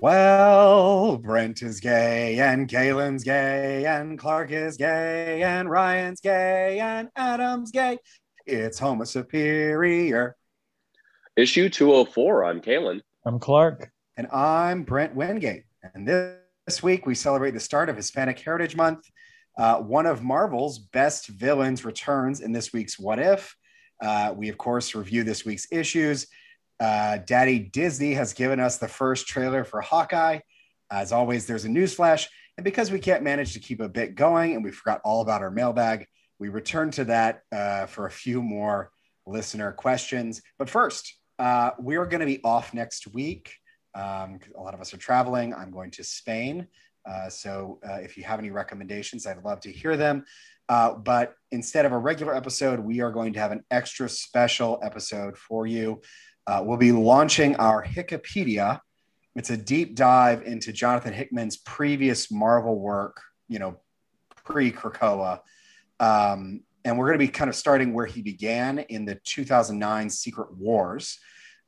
Well, Brent is gay, and Kaylin's gay, and Clark is gay, and Ryan's gay, and Adam's gay. It's Homo Superior. Issue 204. I'm Kaylin. I'm Clark. And I'm Brent Wingate. And this, this week we celebrate the start of Hispanic Heritage Month. Uh, one of Marvel's best villains returns in this week's What If. Uh, we, of course, review this week's issues. Uh, Daddy Disney has given us the first trailer for Hawkeye. As always, there's a news flash. And because we can't manage to keep a bit going and we forgot all about our mailbag, we return to that uh, for a few more listener questions. But first, uh, we are going to be off next week. Um, a lot of us are traveling. I'm going to Spain. Uh, so uh, if you have any recommendations, I'd love to hear them. Uh, but instead of a regular episode, we are going to have an extra special episode for you. Uh, we'll be launching our Hickopedia. It's a deep dive into Jonathan Hickman's previous Marvel work, you know, pre Krakoa. Um, and we're going to be kind of starting where he began in the 2009 Secret Wars.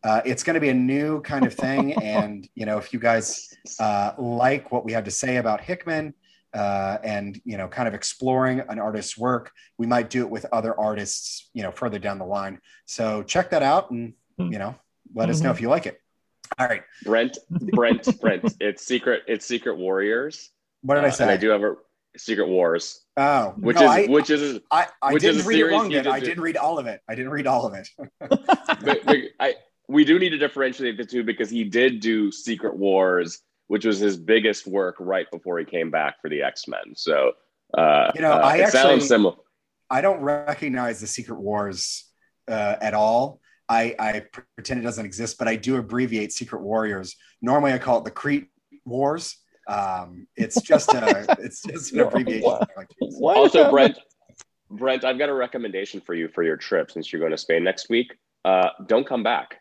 Uh, it's going to be a new kind of thing. and, you know, if you guys uh, like what we have to say about Hickman uh, and, you know, kind of exploring an artist's work, we might do it with other artists, you know, further down the line. So check that out and, you know, let us know if you like it. All right. Brent, Brent, Brent. It's secret. It's Secret Warriors. What did I Uh, say? I do have a Secret Wars, Oh, which no, is I, which is I, I which didn't a read it series wrong. you Then did I didn't read all of it. I didn't read all of it. but, but I we do need to differentiate the two because he did do Secret Wars, which was his biggest work right before he came back for the X Men. So uh, You know, uh, I it actually- sounds similar. I don't recognize the Secret Wars uh, at all. I, I pretend it doesn't exist, but I do abbreviate Secret Warriors. Normally, I call it the Crete Wars. Um, it's just a, it's just an abbreviation. What? I like to use. Why Also, Brent, Brent, I've got a recommendation for you for your trip since you're going to Spain next week. Uh, don't come back.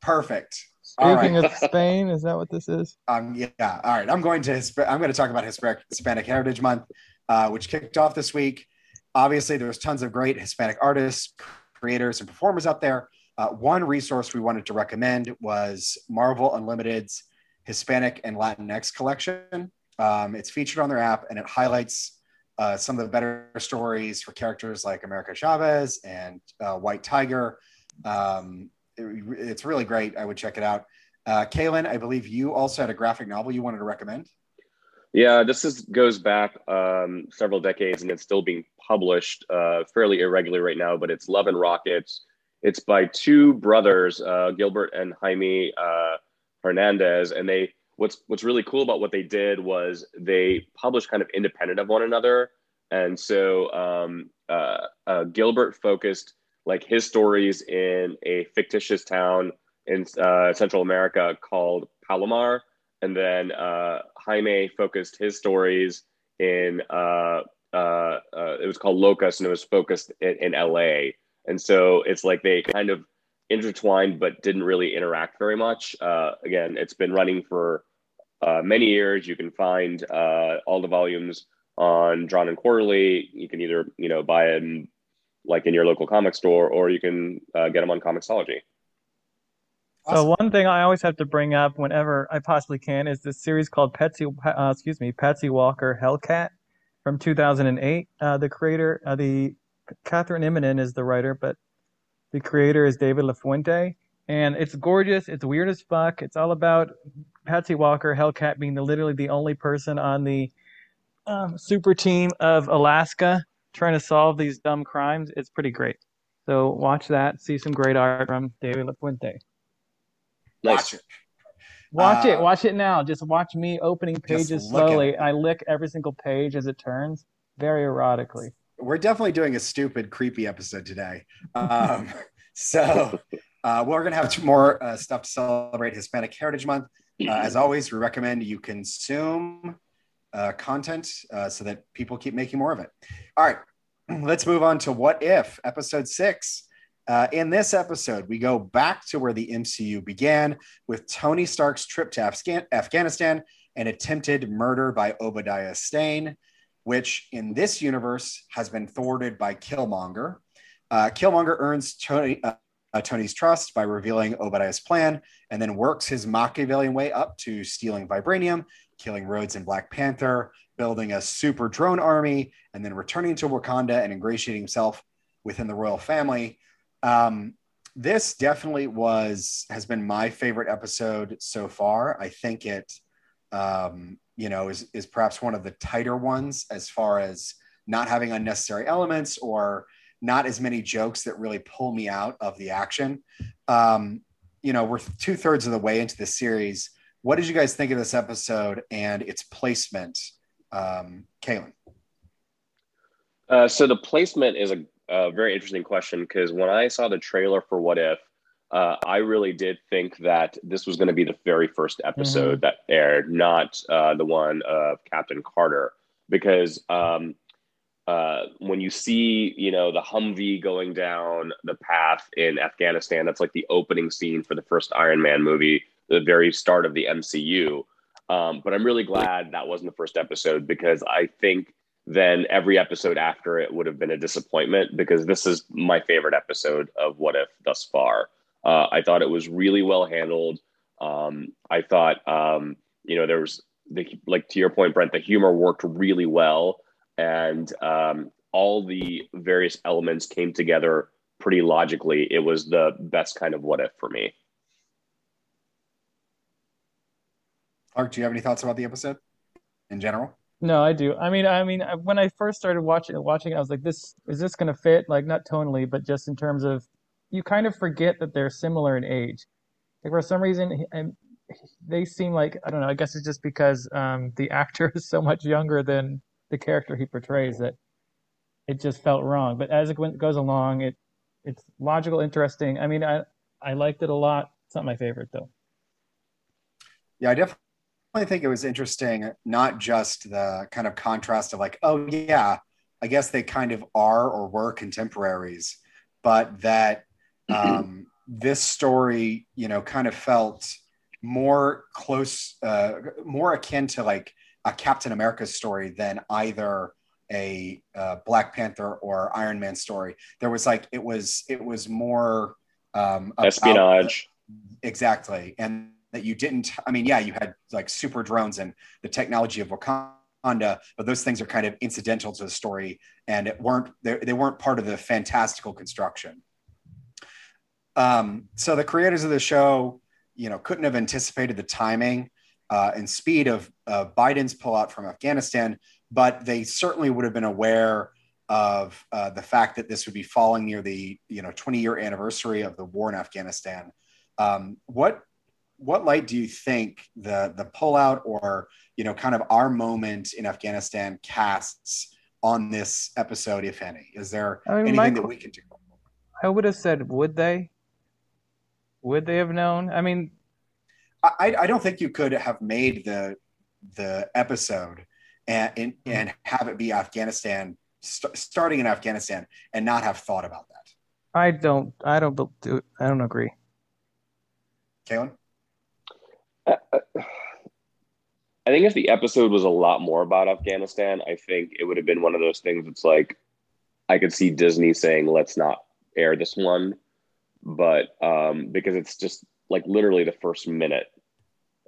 Perfect. Speaking right. of Spain, is that what this is? Um, yeah. All right. I'm going to Hisp- I'm going to talk about Hispanic, Hispanic Heritage Month, uh, which kicked off this week. Obviously, there's tons of great Hispanic artists, creators, and performers out there. Uh, one resource we wanted to recommend was Marvel Unlimited's Hispanic and Latinx collection. Um, it's featured on their app, and it highlights uh, some of the better stories for characters like America Chavez and uh, White Tiger. Um, it- it's really great. I would check it out. Uh, Kaylin, I believe you also had a graphic novel you wanted to recommend. Yeah, this is goes back um, several decades and it's still being published uh, fairly irregularly right now. But it's Love and Rockets. It's by two brothers, uh, Gilbert and Jaime uh, Hernandez, and they. What's what's really cool about what they did was they published kind of independent of one another, and so um, uh, uh, Gilbert focused like his stories in a fictitious town in uh, Central America called Palomar, and then Jaime focused his stories in uh, uh, uh, it was called Locas, and it was focused in, in L.A. And so it's like they kind of intertwined, but didn't really interact very much. Uh, again, it's been running for uh, many years. You can find uh, all the volumes on Drawn and Quarterly. You can either you know buy them like in your local comic store, or you can uh, get them on Comixology. So one thing I always have to bring up whenever I possibly can is this series called Patsy, uh, excuse me, Patsy Walker Hellcat from 2008. Uh, the creator, uh, the Kathryn Immonen is the writer, but the creator is David LaFuente, and it's gorgeous. It's weird as fuck. It's all about Patsy Walker Hellcat being the, literally the only person on the um, super team of Alaska trying to solve these dumb crimes. It's pretty great. So watch that. See some great art from David LaFuente. Nice. Watch it. Watch it. Uh, Watch it now. Just watch me opening pages slowly. it. I lick every single page as it turns, very erotically. We're definitely doing a stupid, creepy episode today. Um, so uh, we're going to have two more uh, stuff to celebrate Hispanic Heritage Month. Uh, as always, we recommend you consume uh, content uh, so that people keep making more of it. All right, let's move on to What If, episode six. Uh, in this episode, we go back to where the MCU began with Tony Stark's trip to Afghan- Afghanistan and attempted murder by Obadiah Stane, which in this universe has been thwarted by Killmonger. Uh, Killmonger earns Tony, uh, Tony's trust by revealing Obadiah's plan, and then works his Machiavellian way up to stealing vibranium, killing Rhodes and Black Panther, building a super drone army, and then returning to Wakanda and ingratiating himself within the royal family. Um, this definitely was has been my favorite episode so far. I think it, um, you know, is is perhaps one of the tighter ones as far as not having unnecessary elements or not as many jokes that really pull me out of the action. Um, you know, we're two thirds of the way into the series. What did you guys think of this episode and its placement, um, Kaylin? Uh, so the placement is a, a very interesting question because when I saw the trailer for What If, uh, I really did think that this was going to be the very first episode mm-hmm. that aired, not uh, the one of Captain Carter, because um, uh, when you see, you know, the Humvee going down the path in Afghanistan, that's like the opening scene for the first Iron Man movie, the very start of the MCU. Um, but I'm really glad that wasn't the first episode because I think then every episode after it would have been a disappointment because this is my favorite episode of What If thus far. Uh, I thought it was really well handled. Um, I thought, um, you know, there was the, like to your point, Brent, the humor worked really well and um, all the various elements came together pretty logically. It was the best kind of what if for me. Clark, do you have any thoughts about the episode in general? No, I do. I mean, I mean, when I first started watching watching, I was like, "This is this going to fit?" Like, not tonally, but just in terms of, you kind of forget that they're similar in age. Like for some reason, and they seem like I don't know. I guess it's just because um, the actor is so much younger than the character he portrays that it just felt wrong. But as it goes along, it it's logical, interesting. I mean, I I liked it a lot. It's not my favorite though. Yeah, I definitely think it was interesting. Not just the kind of contrast of like, oh yeah, I guess they kind of are or were contemporaries, but that um, this story, you know, kind of felt more close, uh, more akin to like a Captain America story than either a uh, Black Panther or Iron Man story. There was like it was it was more um, espionage. exactly, and that you didn't. I mean, yeah, you had like super drones and the technology of Wakanda, but those things are kind of incidental to the story, and it weren't they, they weren't part of the fantastical construction. Um, so the creators of the show, you know, couldn't have anticipated the timing uh, and speed of uh, Biden's pullout from Afghanistan, but they certainly would have been aware of uh, the fact that this would be falling near the you know 20 year anniversary of the war in Afghanistan. Um, what what light do you think the the pullout or you know kind of our moment in Afghanistan casts on this episode, if any? Is there I mean, anything that we can do? I would have said, would they? Would they have known? I mean, I, I don't think you could have made the the episode and and, mm-hmm. and have it be Afghanistan st- starting in Afghanistan and not have thought about that. I don't. I don't do. I don't agree. Kaylin? I think if the episode was a lot more about Afghanistan, I think it would have been one of those things. It's like I could see Disney saying, "Let's not air this one," but um, because it's just like literally the first minute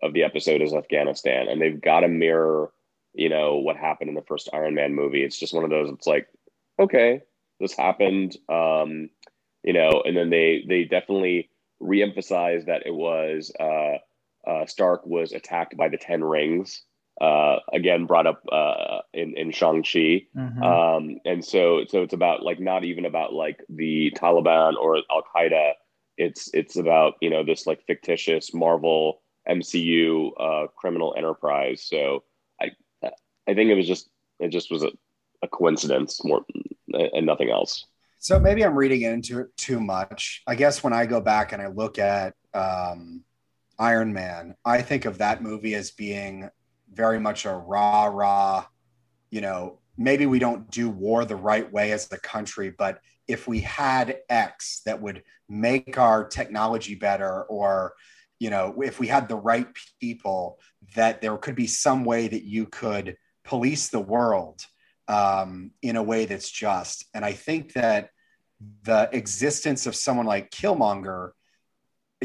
of the episode is Afghanistan, and they've got to mirror, you know, what happened in the first Iron Man movie. It's just one of those. It's like, okay, this happened, um, you know, and then they they definitely reemphasize that it was uh, uh, Stark was attacked by the Ten Rings. Uh, again, brought up uh, in in Shang Chi, mm-hmm. um, and so so it's about like not even about like the Taliban or Al Qaeda it's it's about you know this like fictitious Marvel MCU uh, criminal enterprise. So I I think it was just it just was a, a coincidence more and nothing else. So maybe I'm reading into it too much. I guess when I go back and I look at um, Iron Man, I think of that movie as being very much a rah rah, you know, maybe we don't do war the right way as a country, but if we had X that would make our technology better, or you know, if we had the right people, that there could be some way that you could police the world um, in a way that's just. And I think that the existence of someone like Killmonger,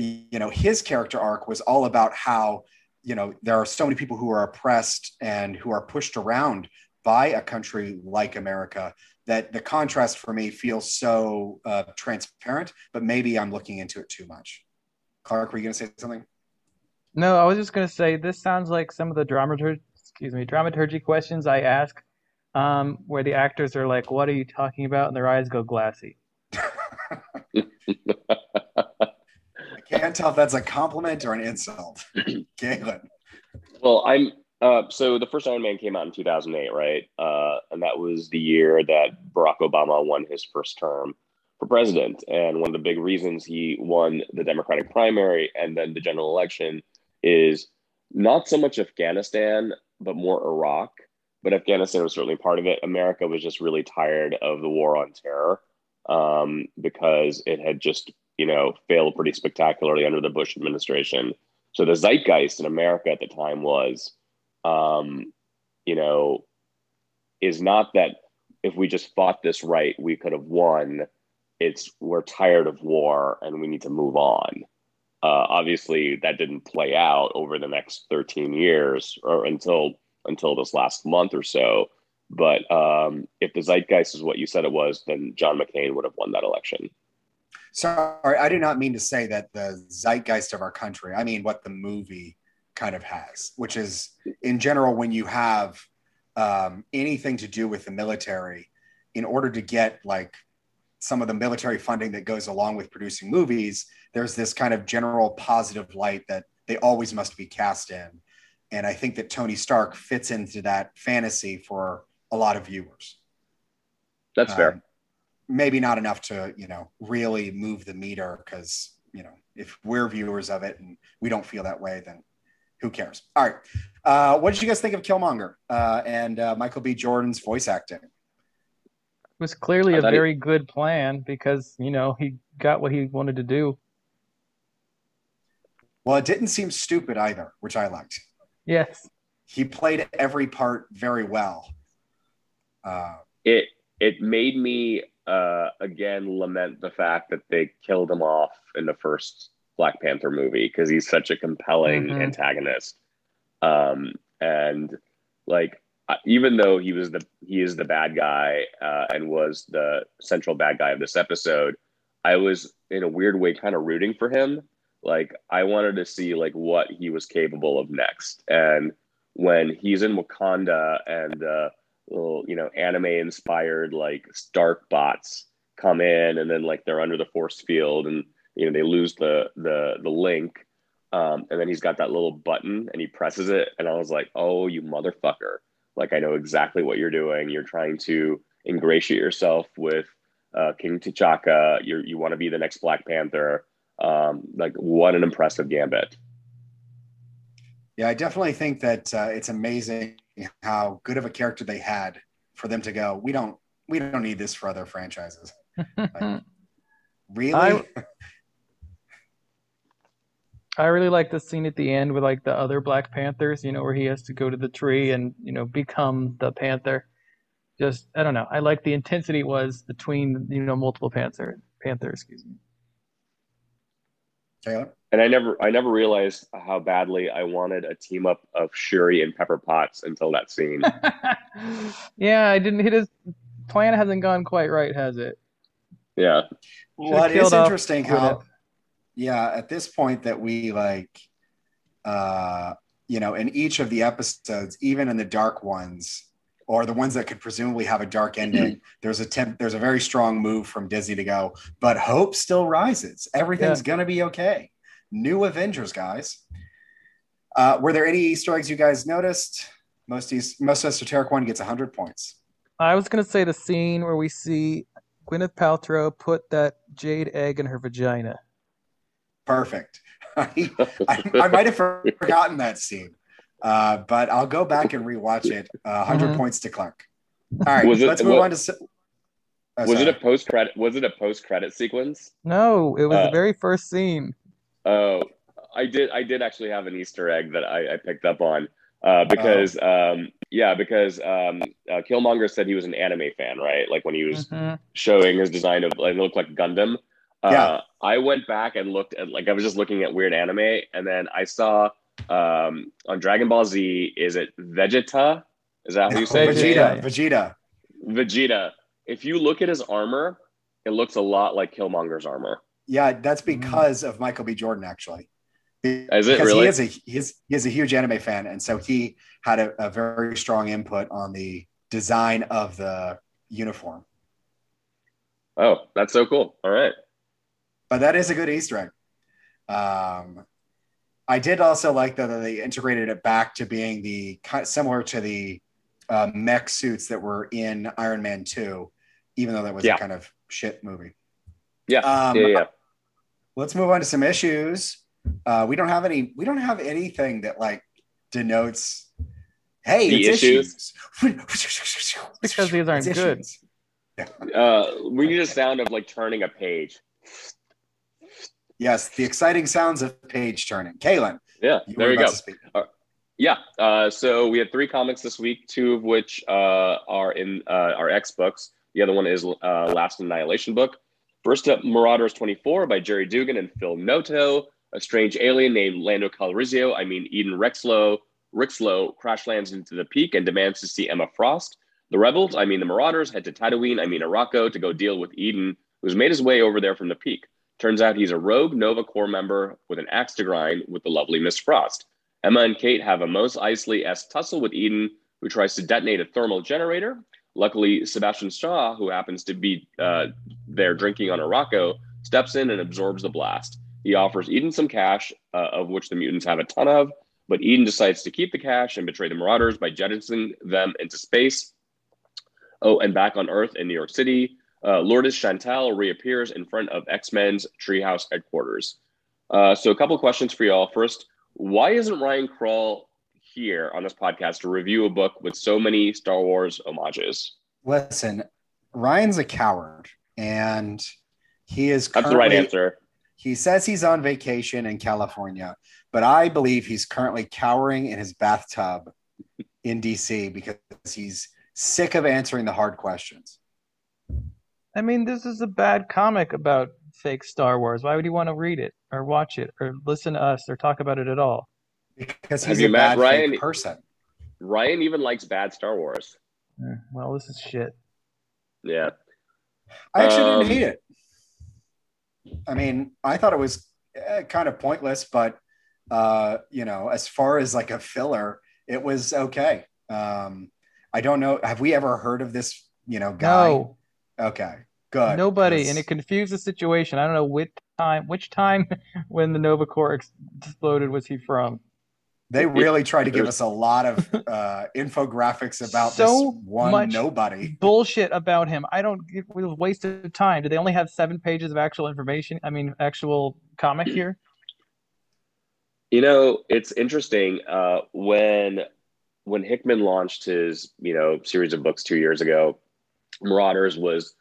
you know, his character arc was all about how, you know, there are so many people who are oppressed and who are pushed around by a country like America that the contrast for me feels so uh, transparent, but maybe I'm looking into it too much. Clark, were you going to say something? No, I was just going to say this sounds like some of the dramaturgy, excuse me, dramaturgy questions I ask, um, where the actors are like, "What are you talking about?" and their eyes go glassy. I can't tell if that's a compliment or an insult. Kaylin. Well, I'm uh, so the first Iron Man came out in 2008, right? Uh, and that was the year that Barack Obama won his first term for president. And one of the big reasons he won the Democratic primary and then the general election is not so much Afghanistan, but more Iraq. But Afghanistan was certainly part of it. America was just really tired of the war on terror um, because it had just, you know, failed pretty spectacularly under the Bush administration. So the zeitgeist in America at the time was, um, you know, is not that if we just fought this right, we could have won. It's we're tired of war and we need to move on. Uh, obviously, that didn't play out over the next 13 years or until until this last month or so. But um, if the zeitgeist is what you said it was, then John McCain would have won that election. Sorry, I do not mean to say that the zeitgeist of our country. I mean what the movie kind of has, which is in general when you have um, anything to do with the military, in order to get like some of the military funding that goes along with producing movies, there's this kind of general positive light that they always must be cast in. And I think that Tony Stark fits into that fantasy for a lot of viewers. That's fair. Maybe not enough to, you know, really move the meter because, you know, if we're viewers of it and we don't feel that way, then who cares? All right. Uh, what did you guys think of Killmonger uh, and uh, Michael B. Jordan's voice acting? It was clearly a very he... good plan because, you know, he got what he wanted to do. Well, it didn't seem stupid either, which I liked. Yes. He played every part very well. Uh, it it made me uh, again lament the fact that they killed him off in the first Black Panther movie because he's such a compelling mm-hmm. antagonist. Um, and like even though he was the he is the bad guy uh, and was the central bad guy of this episode, I was in a weird way kind of rooting for him. Like I wanted to see like what he was capable of next. And when he's in Wakanda and uh, little you know anime inspired like Stark bots come in and then like they're under the force field and you know they lose the the the link um, and then he's got that little button and he presses it and i was like oh you motherfucker. Like i know exactly what you're doing. You're trying to ingratiate yourself with uh, king t'chaka. You you want to be the next black panther. Um, like what an impressive gambit. Yeah i definitely think that uh, it's amazing how good of a character they had for them to go we don't we don't need this for other franchises like, really I, I really like the scene at the end with like the other Black Panthers, you know, where he has to go to the tree and you know become the Panther. Just I don't know. I like the intensity was between you know multiple Panther Panthers. Excuse me. Taylor. And I never, I never realized how badly I wanted a team up of Shuri and Pepper Potts until that scene. yeah, I didn't. His plan hasn't gone quite right, has it? Yeah. Well, it is interesting how yeah at this point that we like uh you know in each of the episodes even in the dark ones or the ones that could presumably have a dark ending. There's a temp there's a very strong move from disney to go but hope still rises. Everything's yeah. gonna be okay. New avengers guys. Uh were there any easter eggs you guys noticed? Most most esoteric one gets 100 points. I was gonna say the scene where we see gwyneth paltrow put that jade egg in her vagina. Perfect. I, I, I, might have forgotten that scene, uh, but I'll go back and rewatch it. Uh, 100 mm-hmm. points to Clark. All right, was let's move what, on to. Oh, was sorry. it a post credit? Was it a post credit sequence? No, it was uh, the very first scene. Oh, I did. I did actually have an Easter egg that I, I picked up on uh, because oh. um, Yeah, because um, uh, Killmonger said he was an anime fan, right? Like when he was Mhm. showing his design of like it looked like Gundam. Uh, Yeah. I went back and looked at like I was just looking at weird anime, and then I saw um, on Dragon Ball Z. Is it Vegeta? Is that how you say? Vegeta, Vegeta. Vegeta. Vegeta. If you look at his armor, it looks a lot like Killmonger's armor. Yeah, that's because of Michael B. Jordan, actually. Is it because really? he is a he is, he is a huge anime fan, and so he had a, a very strong input on the design of the uniform. Oh, that's so cool. All right. But that is a good Easter egg. Um, I did also like that they integrated it back to being the kind similar to the uh, mech suits that were in Iron Man Two, even though that was Yeah. a kind of shit movie. Yeah. Um, yeah, yeah. let's move on to some issues. Uh, we don't have any. We don't have anything that like denotes. Hey, The it's issues? issues. Because these aren't It's good. issues. Uh, we need a sound of like turning a page. Yes, the exciting sounds of page turning. Kaylin, Yeah, you there you go. speak. Yeah. Uh, so we had three comics this week, two of which uh, are in uh, our X books. The other one is uh, Last Annihilation book. First up, Marauders 24 by Gerry Duggan and Phil Noto. A strange alien named Lando Calrissian, I mean Eden Rexlow, Rixlow, crash lands into the peak and demands to see Emma Frost. The rebels, I mean the Marauders, head to Tatooine, I mean Arakko, to go deal with Eden, who's made his way over there from the peak. Turns out he's a rogue Nova Corps member with an axe to grind with the lovely Miss Frost. Emma and Kate have a Mos Eisley esque tussle with Eden, who tries to detonate a thermal generator. Luckily, Sebastian Shaw, who happens to be uh, there drinking on Arakko, steps in and absorbs the blast. He offers Eden some cash, uh, of which the mutants have a ton of, but Eden decides to keep the cash and betray the Marauders by jettisoning them into space. Oh, and back on Earth in New York City, uh, Lourdes Chantel reappears in front of X Men's Treehouse headquarters. Uh, so, a couple of questions for y'all. First, why isn't Ryan Kroll here on this podcast to review a book with so many Star Wars homages? Listen, Ryan's a coward, and he is. That's the right answer. He says he's on vacation in California, but I believe he's currently cowering in his bathtub in DC because he's sick of answering the hard questions. I mean, this is a bad comic about fake Star Wars. Why would you want to read it or watch it or listen to us or talk about it at all? Because Have he's you a met bad Ryan? fake person. Ryan even likes bad Star Wars. Eh, Well, this is shit. Yeah. I actually Um, didn't hate it. I mean, I thought it was uh, kind of pointless, but uh, you know, as far as like a filler, it was okay. Um, I don't know. Have we ever heard of this? You know, guy? No, Okay, good. nobody, 'cause- and it confused the situation. I don't know which time, which time when the Nova Corps exploded was he from? They really tried to give us a lot of uh, infographics about So this one much nobody. Bullshit about him. I don't. It was a waste of time. Do they only have seven pages of actual information? I mean, actual comic here. You know, it's interesting. Uh, when when Hickman launched his, you know, series of books two years ago, Marauders was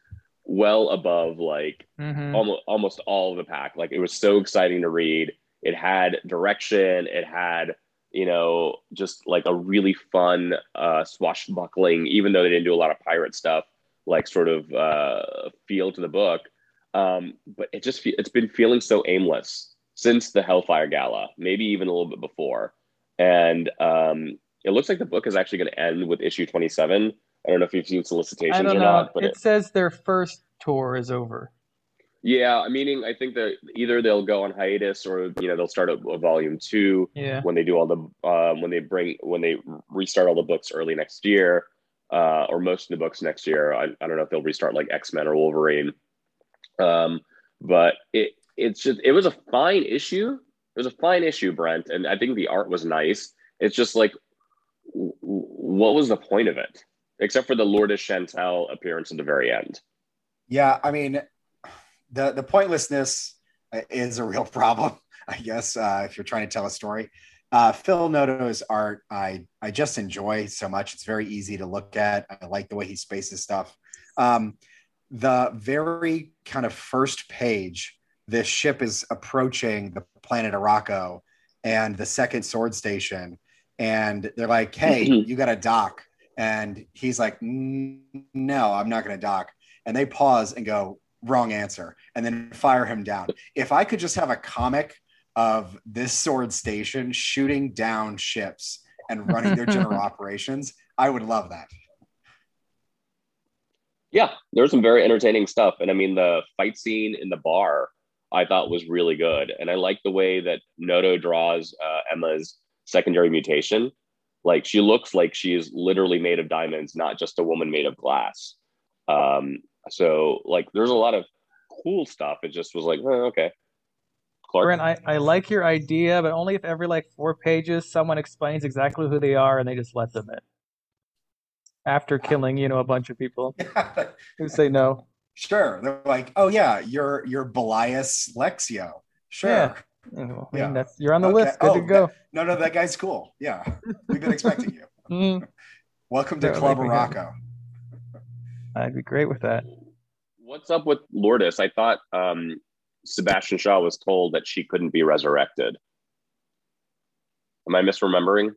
well above like hmm almost almost all of the pack. Like it was so exciting to read. It had direction. It had you know just like a really fun uh, swashbuckling, even though they didn't do a lot of pirate stuff, like sort of uh, feel to the book. Um, but it just it's been feeling so aimless since the Hellfire Gala, maybe even a little bit before. And um, it looks like the book is actually going to end with issue twenty seven. I don't know if you've seen solicitations or know. not, but it says their first tour is over. yeah, meaning I think that either they'll go on hiatus or you know they'll start a, a volume two Yeah. when they do all the um, when they bring when they restart all the books early next year uh, or most of the books next year. I, I don't know if they'll restart like X Men or Wolverine, um, but it it's just it was a fine issue. It was a fine issue, Brent, and I think the art was nice. It's just like, what was the point of it? Except for the Lourdes Chantel appearance at the very end. Yeah, I mean, the the pointlessness is a real problem, I guess, uh, if you're trying to tell a story. Uh, Phil Noto's art, I I just enjoy so much. It's very easy to look at. I like the way he spaces stuff. Um, the very kind of first page, this ship is approaching the planet Arakko and the second sword station, and they're like, "Hey, you got a dock," and he's like, "No, I'm not going to dock." And they pause and go, "Wrong answer," and then fire him down. If I could just have a comic of this sword station shooting down ships and running their general operations, I would love that. Yeah, there's some very entertaining stuff, and I mean the fight scene in the bar I thought was really good, and I like the way that Noto draws uh, Emma's secondary mutation. Like she looks like she is literally made of diamonds, not just a woman made of glass. Um, so like, there's a lot of cool stuff. It just was like, oh, okay. Clark? Brent, I, I like your idea, but only if every like four pages someone explains exactly who they are and they just let them in. After killing, you know, a bunch of people who say no. Sure. They're like, oh yeah, you're you're Belias Lexio. Sure. Yeah. I mean, yeah. that's you're on the okay. list. Good oh, to go. That, no, no, that guy's cool. Yeah. We've been expecting you. mm Welcome to Club Rocco. I'd be great with that. What's up with Lourdes? I thought um, Sebastian Shaw was told that she couldn't be resurrected. Am I misremembering?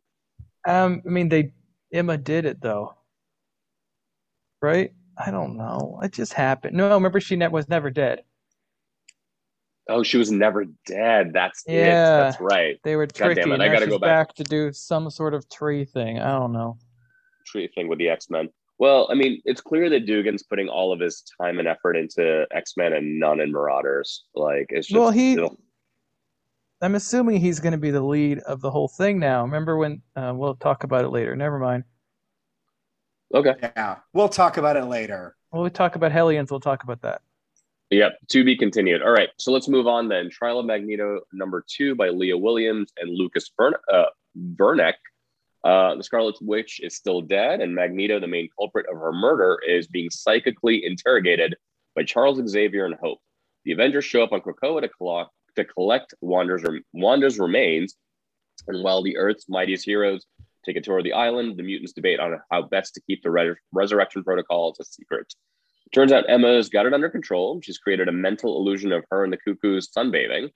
Um, I mean, they Emma did it though, right? I don't know. It just happened. No, remember she ne- was never dead. Oh, she was never dead. That's yeah, it. That's right. They were tricky. God damn it. I gotta go back. back to do some sort of tree thing. I don't know. Tree thing with the X Men. Well, I mean, it's clear that Duggan's putting all of his time and effort into X Men and none in Marauders. Like, it's just. Well, he. I'm assuming he's going to be the lead of the whole thing now. Remember when? Uh, we'll talk about it later. Never mind. Okay. Yeah, we'll talk about it later. When we talk about Hellions, we'll talk about that. Yep, to be continued. All right, so let's move on then. Trial of Magneto number two by Leah Williams and Lucas Vern- uh, Verneck uh, the Scarlet Witch is still dead, and Magneto, the main culprit of her murder, is being psychically interrogated by Charles Xavier and Hope. The Avengers show up on Krakoa to, collect, to collect Wanda's, Wanda's remains, and while the Earth's mightiest heroes take a tour of the island, the mutants debate on how best to keep the re- resurrection protocols a secret. Turns out Emma's got it under control. She's created a mental illusion of her and the cuckoos sunbathing.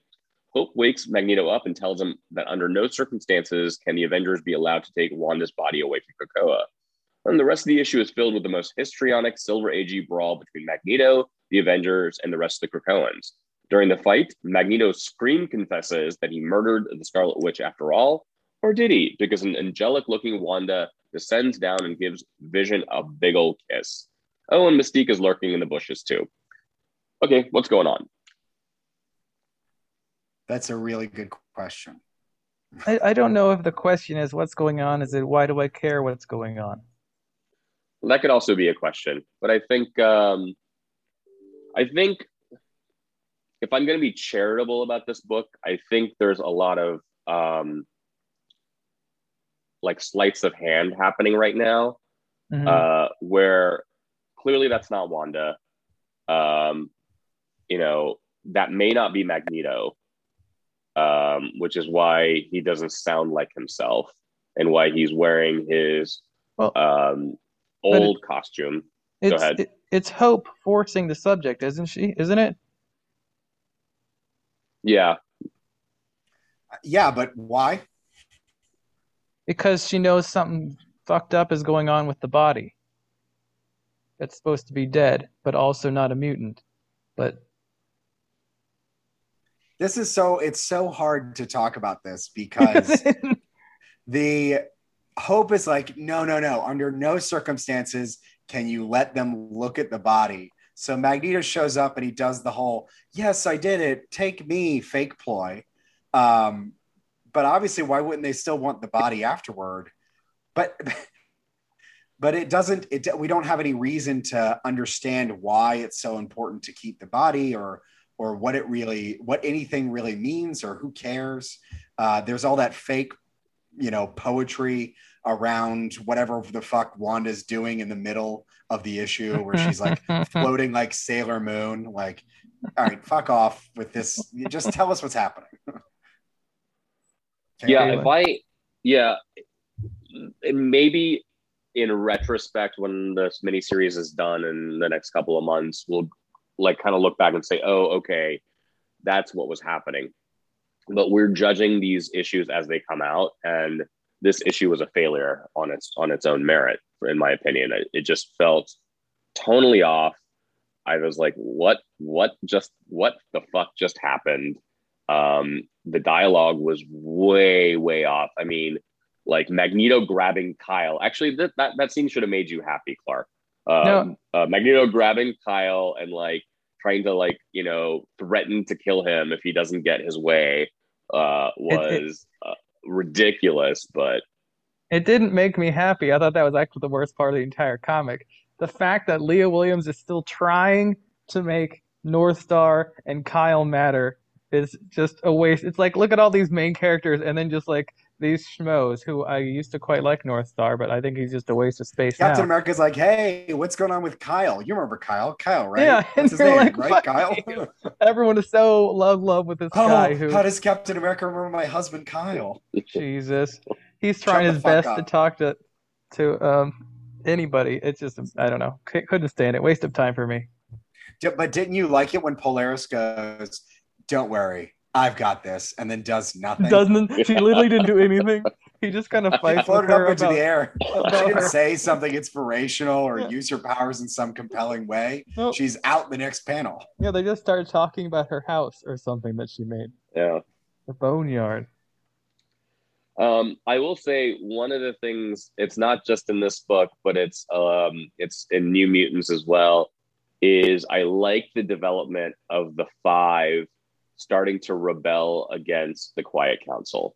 Hope wakes Magneto up and tells him that under no circumstances can the Avengers be allowed to take Wanda's body away from Krakoa. And the rest of the issue is filled with the most histrionic Silver Age brawl between Magneto, the Avengers, and the rest of the Krakoans. During the fight, Magneto scream confesses that he murdered the Scarlet Witch after all, or did he? Because an angelic looking Wanda descends down and gives Vision a big old kiss. Oh, and Mystique is lurking in the bushes too. Okay, what's going on? That's a really good question. I, I don't know if the question is what's going on. Is it why do I care what's going on? That could also be a question, but I think um, I think if I'm going to be charitable about this book, I think there's a lot of um, like sleights of hand happening right now, mm-hmm. uh, where clearly that's not Wanda. Um, you know, that may not be Magneto um, which is why he doesn't sound like himself and why he's wearing his well, um, old it, costume. Go ahead. It, it's Hope forcing the subject, isn't she? Isn't it? Yeah. Yeah, but why? Because she knows something fucked up is going on with the body. That's supposed to be dead, but also not a mutant. But this is so it's so hard to talk about this because the hope is like no no no. Under no circumstances can you let them look at the body. So magneto shows up and he does the whole yes i did it. Take me fake ploy. Um, but obviously why wouldn't they still want the body afterward? But but it doesn't it we don't have any reason to understand why it's so important to keep the body or or what it really what anything really means or who cares. Uh, there's all that fake you know poetry around whatever the fuck wanda's doing in the middle of the issue where she's like floating like sailor moon like all right fuck off with this. Just tell us what's happening. Yeah if i yeah maybe in retrospect when this miniseries is done in the next couple of months we'll like kind of look back and say, oh, okay, that's what was happening. But we're judging these issues as they come out. And this issue was a failure on its on its own merit, in my opinion. It, it just felt tonally off. I was like, what, what just, what the fuck just happened? Um, the dialogue was way, way off. I mean, like Magneto grabbing Kyle. Actually, that that, that scene should have made you happy, Clark. Um, no. uh, Magneto grabbing Kyle and like trying to like you know threaten to kill him if he doesn't get his way uh, was it, it, uh, ridiculous. But it didn't make me happy. I thought that was actually the worst part of the entire comic. The fact that Leah Williams is still trying to make Northstar and Kyle matter is just a waste. It's like look at all these main characters and then just like these schmoes who I used to quite like Northstar, but I think he's just a waste of space. Captain now. America's like, hey, what's going on with Kyle? You remember Kyle? Kyle, right? Yeah, and his name, like, right? Kyle. Everyone is so love love with this oh, guy. Who? How does Captain America remember my husband Kyle? Jesus, he's trying his best up. to talk to to um anybody. It's just I don't know. Couldn't stand it. Waste of time for me. But didn't you like it when Polaris goes? Don't worry, I've got this, and then does nothing. Doesn't she literally didn't do anything? He just kind of fights. floated up into about, the air. She didn't her. say something inspirational or yeah. use her powers in some compelling way. Nope. She's out the next panel. Yeah, they just started talking about her house or something that she made. Yeah. The boneyard. Um, I will say one of the things it's not just in this book, but it's um, it's in New Mutants as well. Is I like the development of the five starting to rebel against the Quiet Council,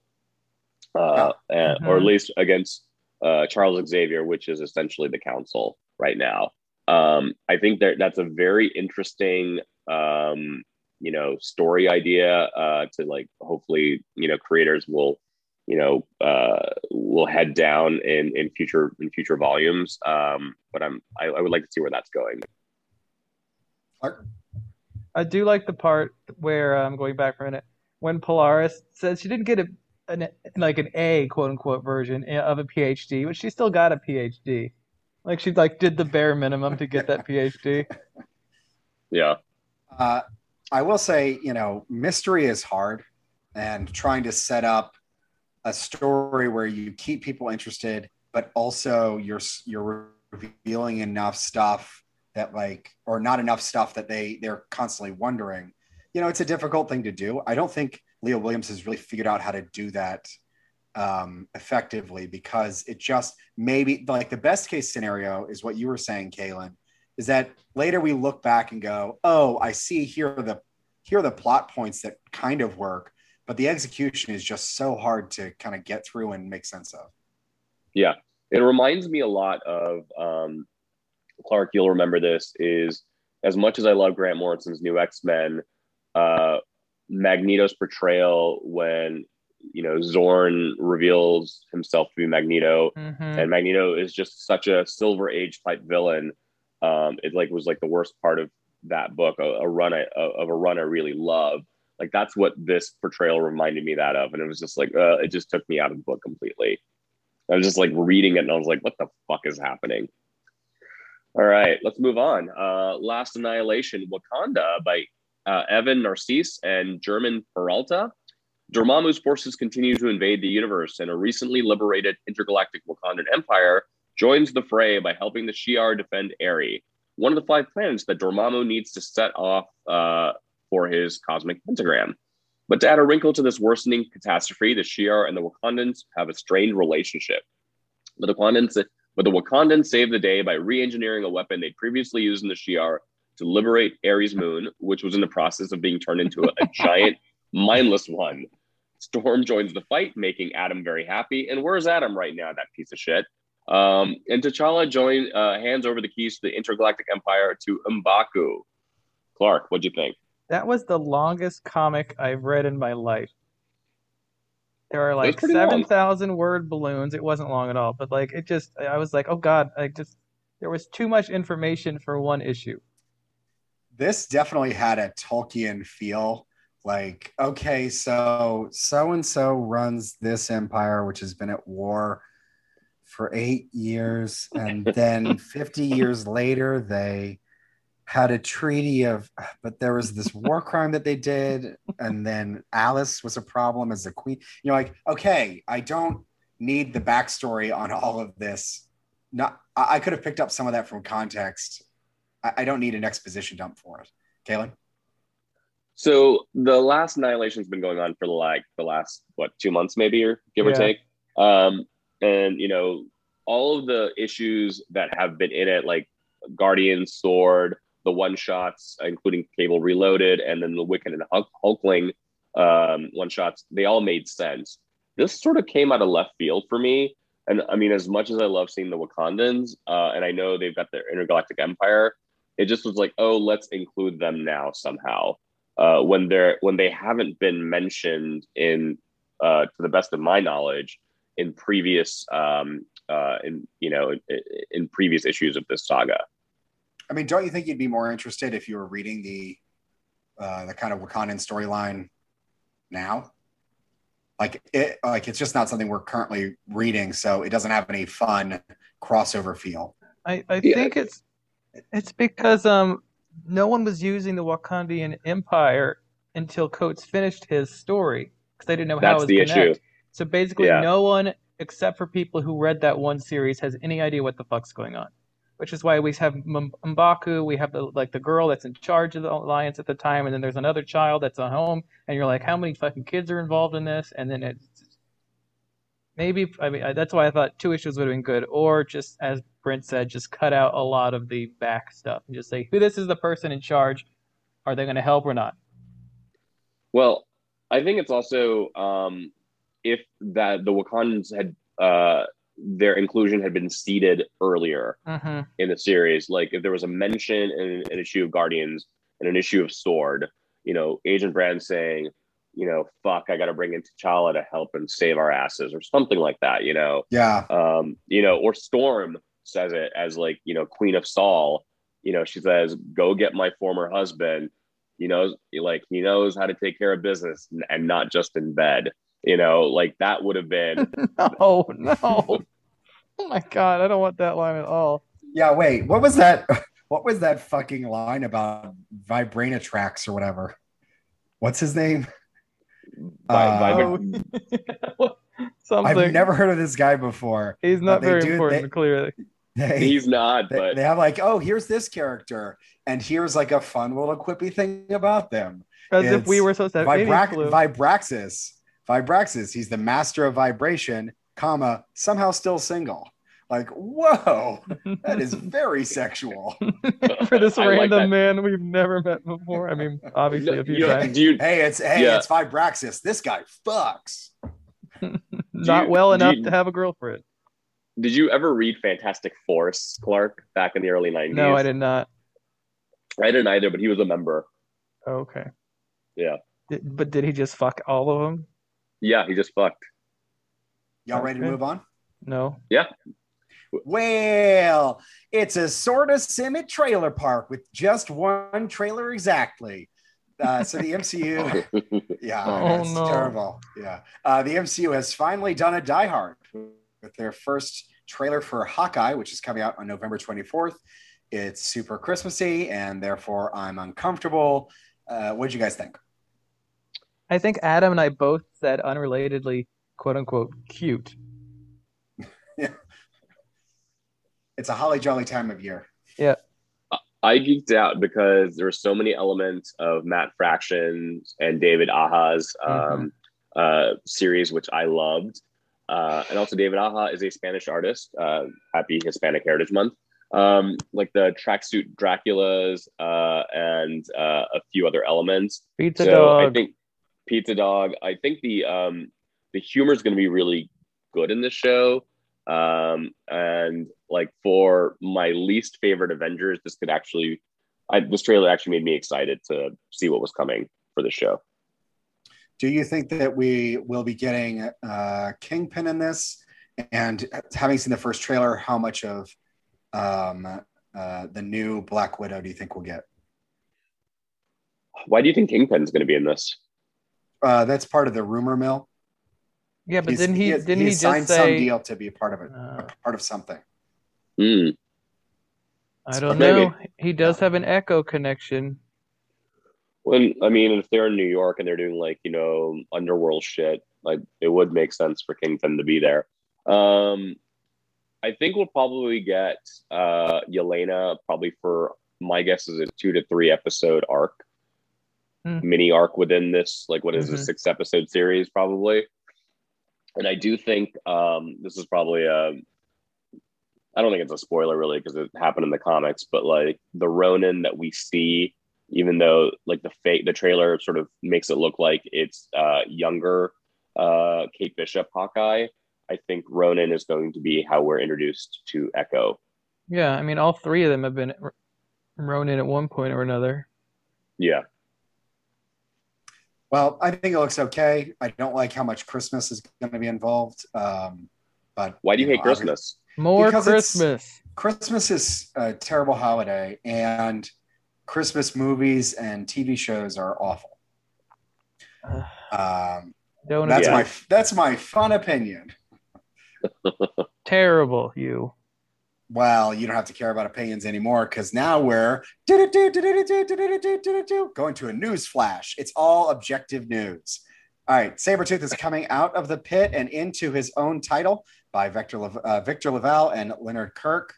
uh, and, mm-hmm. or at mm-hmm. least against uh, Charles Xavier, which is essentially the Council right now. Um, I think that that's a very interesting, um, you know, story idea uh, to like. Hopefully, you know, creators will, you know, uh, will head down in in future in future volumes. Um, but I'm I, I would like to see where that's going. I do like the part where I'm um, going back for a minute when Polaris says she didn't get a an, like an A quote unquote version of a PhD, but she still got a PhD. Like she like did the bare minimum to get that PhD. Yeah. Uh, I will say, you know, mystery is hard, and trying to set up a story where you keep people interested, but also you're you're revealing enough stuff that like or not enough stuff that they they're constantly wondering. You know it's a difficult thing to do. I don't think leah williams has really figured out how to do that um, effectively because it just maybe like the best case scenario is what you were saying kaylin is that later we look back and go oh i see here are the here are the plot points that kind of work but the execution is just so hard to kind of get through and make sense of. Yeah. It reminds me a lot of um, Clark, you'll remember this, is as much as I love Grant Morrison's new X Men, uh, Magneto's portrayal when you know Xorn reveals himself to be Magneto, mm-hmm. and Magneto is just such a Silver Age type villain. Um, it like was like the worst part of that book, a, a run I, of a run I really love. Like that's what this portrayal reminded me that of, and it was just like uh, it just took me out of the book completely. I was just like reading it, and I was like, "What the fuck is happening?" All right, let's move on. Uh, Last Annihilation, Wakanda by uh, Evan Narcisse and German Peralta. Dormammu's forces continue to invade the universe, and a recently liberated intergalactic Wakandan empire joins the fray by helping the Shi'ar defend Eri, one of the five planets that Dormammu needs to set off uh, for his cosmic pentagram. But to add a wrinkle to this worsening catastrophe, the Shi'ar and the Wakandans have a strained relationship. The Wakandans but the Wakandans saved the day by re engineering a weapon they'd previously used in the Shi'ar to liberate Ares Moon, which was in the process of being turned into a, a giant, mindless one. Storm joins the fight, making Adam very happy. And where's Adam right now, that piece of shit? Um, and T'Challa join, uh, hands over the keys to the intergalactic empire to Mbaku. Clark, what'd you think? That was the longest comic I've read in my life. There are like seven thousand word balloons. It wasn't long at all, but like it just I was like, oh god, I just there was too much information for one issue. This definitely had a Tolkien feel. Like, okay, so so and so runs this empire, which has been at war for eight years, and then 50 years later, they had a treaty of but there was this war crime that they did and then alice was a problem as a queen you're like okay i don't need the backstory on all of this. Not, I I could have picked up some of that from context. I, I don't need an exposition dump for it. Kaylin? So the last Annihilation's been going on for like the last what two months maybe or give or take. Um, and you know all of the issues that have been in it, like Guardian Sword, the one shots, including Cable Reloaded, and then the Wicked and Hulk- Hulkling um, one shots, they all made sense. This sort of came out of left field for me. And I mean, as much as I love seeing the Wakandans, uh, and I know they've got their intergalactic empire, it just was like, oh, let's include them now somehow. Uh, when they're when they haven't been mentioned in, uh, to the best of my knowledge, in previous, um, uh, in you know, in, in previous issues of this saga. I mean, don't you think you'd be more interested if you were reading the uh, the kind of Wakandan storyline now? Like it, like it's just not something we're currently reading, so it doesn't have any fun crossover feel. I, I Yeah. think it's it's because um no one was using the Wakandian Empire until Coates finished his story because they didn't know how it That's was the connect. issue. So basically, Yeah. no one except for people who read that one series has any idea what the fuck's going on. Which is why we have M'Baku, we have the like the girl that's in charge of the alliance at the time, and then there's another child that's at home, and you're like, how many fucking kids are involved in this? And then it's maybe I mean that's why I thought two issues would have been good, or just as Brent said, just cut out a lot of the back stuff and just say who this is the person in charge. Are they going to help or not? Well, I think it's also um, if that the Wakandans had uh, their inclusion had been seeded earlier Mm-hmm. in the series, like if there was a mention in an issue of Guardians and an issue of Sword, you know, Agent Brand saying, you know, fuck, I got to bring in T'Challa to help and save our asses, or something like that, you know, Yeah, um, you know, or Storm says it as like, you know, Queen of Saul, you know, she says, go get my former husband. He knows, like, he knows how to take care of business and- and not just in bed, you know, like that would have been, No, no. Oh my god, I don't want that line at all. yeah. Wait, what was that? What was that fucking line about Vibranitrax or whatever? What's his name? Vi- Uh, Oh. Something. I've never heard of this guy before. He's not very do- important, they- clearly. They, he's not, they, but they have like, oh, here's this character, and here's like a fun little quippy thing about them. As if we were supposed to have any clue. Vibraxas. Vibraxas. He's the master of vibration, comma, somehow still single. Like, whoa, that is very sexual. For this I random that. man we've never met before. I mean, obviously a few you times. do you, Hey, it's hey, Yeah. it's Vibraxas. This guy fucks. Not you- well enough you- to have a girlfriend. did you ever read Fantastic Force, Clark, back in the early 90s? No, I did not. I didn't either, but he was a member. Okay. Yeah. Did, but did he just fuck all of them? Yeah, he just fucked. Y'all ready to move on? No. Yeah. Well, it's a sort of semi trailer park with just one trailer exactly. Uh, so the MCU, yeah, Oh, it's no. terrible. Yeah, uh, the MCU has finally done a Die Hard with their first trailer for Hawkeye, which is coming out on November 24th. It's super Christmassy, and therefore I'm uncomfortable. Uh, what did you guys think? I think Adam and I both said unrelatedly, quote unquote, cute. It's a holly jolly time of year. Yeah. I geeked out because there were so many elements of Matt Fraction's and David Aja's um, uh, series, which I loved. Uh, and also, David Aja is a Spanish artist. Uh, happy Hispanic Heritage Month. Um, like the tracksuit Draculas uh, and uh, a few other elements. Pizza so dog. I think Pizza Dog. I think the um, the humor is going to be really good in this show. Um, and like for my least favorite Avengers, this could actually, I, this trailer actually made me excited to see what was coming for the show. Do you think that we will be getting uh, Kingpin in this? And having seen the first trailer, how much of um, uh, the new Black Widow do you think we'll get? Why do you think Kingpin's going to be in this? Uh, that's part of the rumor mill. Yeah, but He's- didn't he? has- didn't he, has signed just some deal to be a part of it, Uh, part of something? Hmm. I don't Maybe. know. He does have an Echo connection. When I mean, if they're in New York and they're doing like you know underworld shit, like it would make sense for Kingpin to be there. Um, I think we'll probably get uh, Yelena probably for my guess is a two to three episode arc, Hmm. mini arc within this. Like, what is Mhm. this six episode series probably? And I do think um, this is probably a. I don't think it's a spoiler really because it happened in the comics, but like the Ronin that we see, even though like the fake the trailer sort of makes it look like it's uh, younger uh, Kate Bishop Hawkeye. I think Ronin is going to be how we're introduced to Echo. Yeah, I mean, all three of them have been Ronin at one point or another. Yeah. Well, I think it looks okay. I don't like how much Christmas is going to be involved. Um, but Why do you hate know, Christmas? More Christmas. Christmas is a terrible holiday, and Christmas movies and TV shows are awful. Um, Don't that's Yeah. my that's my fun opinion. terrible, you. Well, you don't have to care about opinions anymore because now we're going to a news flash. It's all objective news. All right, Sabretooth is coming out of the pit and into his own title by Victor, Lav- uh, Victor LaValle and Leonard Kirk.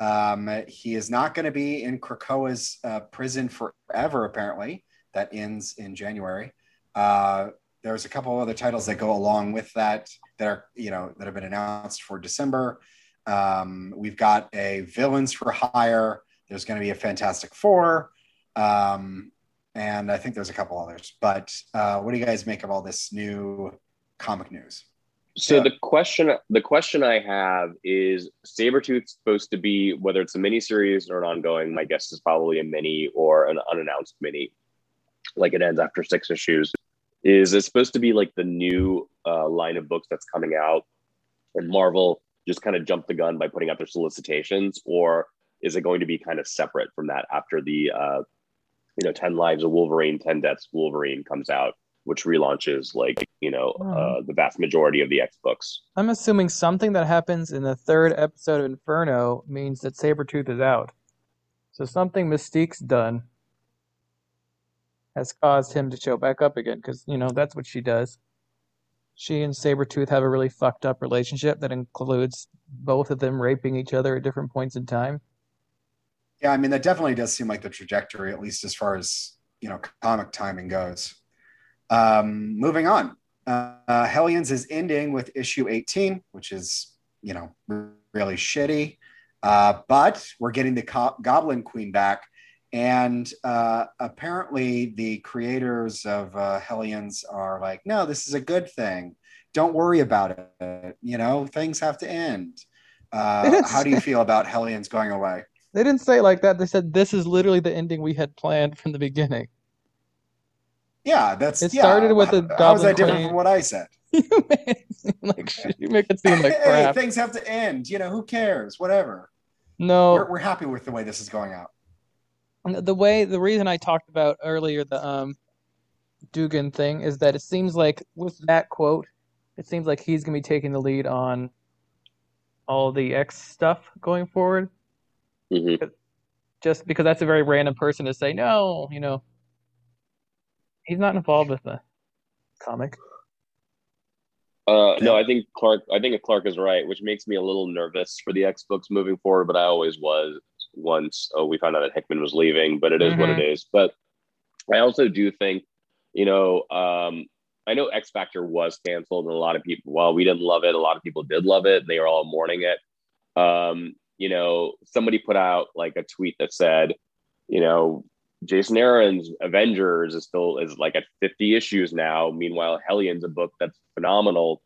Um, he is not going to be in Krakoa's uh, prison forever, apparently. That ends in January. Uh, there's a couple of other titles that go along with that that are, you know, that have been announced for December. Um, we've got a villains for hire. There's going to be a Fantastic Four. Um, and I think there's a couple others. But uh, what do you guys make of all this new comic news? So Yeah. the question the question I have is Sabretooth's supposed to be whether it's a miniseries or an ongoing, my guess is probably a mini or an unannounced mini. Like it ends after six issues. Is it supposed to be like the new uh, line of books that's coming out and Marvel just kind of jumped the gun by putting out their solicitations, or is it going to be kind of separate from that after the uh, you know 10 lives of wolverine 10 deaths wolverine comes out which relaunches like you know uh, the vast majority of the x books I'm assuming something that happens in the third episode of Inferno means that Sabretooth is out. So something Mystique's done has caused him to show back up again, because, you know, that's what she does. She and Sabretooth have a really fucked up relationship that includes both of them raping each other at different points in time. Yeah, I mean that definitely does seem like the trajectory, at least as far as you know, comic timing goes. Um, moving on, uh, uh, Hellions is ending with issue 18, which is you know really shitty. Uh, but we're getting the co- Goblin Queen back, and uh, apparently the creators of uh, Hellions are like, no, this is a good thing. Don't worry about it. You know, things have to end. Uh, how do you feel about Hellions going away? They didn't say it like that. They said this is literally the ending we had planned from the beginning. Yeah, that's It yeah. started with the How is Goblin that different Queen. from what I said? you make it seem like shit. You make it seem like hey, crap. things have to end. You know, who cares? Whatever. No, We're, we're happy with the way this is going out. The way the reason I talked about earlier the um Duggan thing is that it seems like with that quote, it seems like he's gonna be taking the lead on all the X stuff going forward. Mhm. Just because that's a very random person to say no, you know. He's not involved with the comic. Uh, no, I think Clark. I think Clark is right, which makes me a little nervous for the X books moving forward. But I always was once oh, we found out that Hickman was leaving. But it is what it is. But I also do think, you know, um, I know X Factor was canceled, and a lot of people. While we didn't love it, a lot of people did love it. They were all mourning it. Um, you know, somebody put out like a tweet that said, you know, Jason Aaron's Avengers is still is like at 50 issues now. Meanwhile, Hellions, a book that's phenomenal,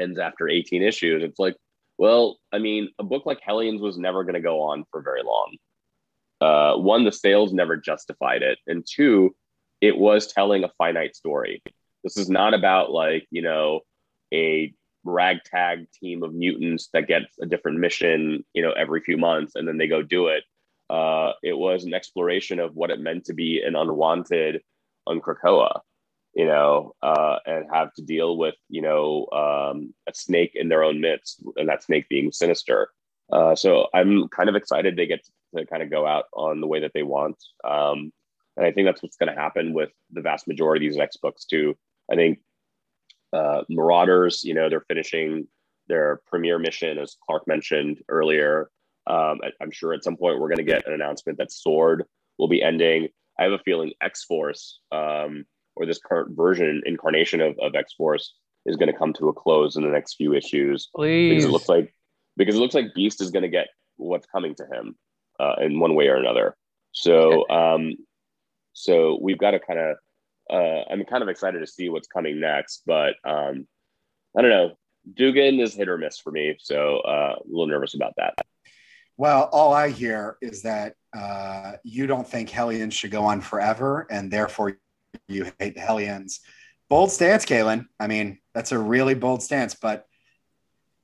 ends after 18 issues. It's like, well, I mean, a book like Hellions was never going to go on for very long. Uh, one, the sales never justified it, and two, it was telling a finite story. This is not about like you know a ragtag team of mutants that gets a different mission, you know, every few months, and then they go do it uh, it was an exploration of what it meant to be an unwanted on Krakoa, you know, uh, and have to deal with, you know, um, a snake in their own midst, and that snake being sinister. Uh, so I'm kind of excited they get to kind of go out on the way that they want. Um, and I think that's what's going to happen with the vast majority of these X books too. I think uh, Marauders, you know, they're finishing their premiere mission, as Clark mentioned earlier. Um, I, am sure at some point we're going to get an announcement that Sword will be ending. I have a feeling X Force, um, or this current version incarnation of, of X Force, is going to come to a close in the next few issues. Please, because it looks like because it looks like Beast is going to get what's coming to him uh, in one way or another. So, um, so we've got to kind of. Uh, I'm kind of excited to see what's coming next, but um, I don't know. Duggan is hit or miss for me, so uh, a little nervous about that. Well, all I hear is that uh, you don't think Hellions should go on forever, and therefore you hate the Hellions. Bold stance, Kaylin. I mean, that's a really bold stance, but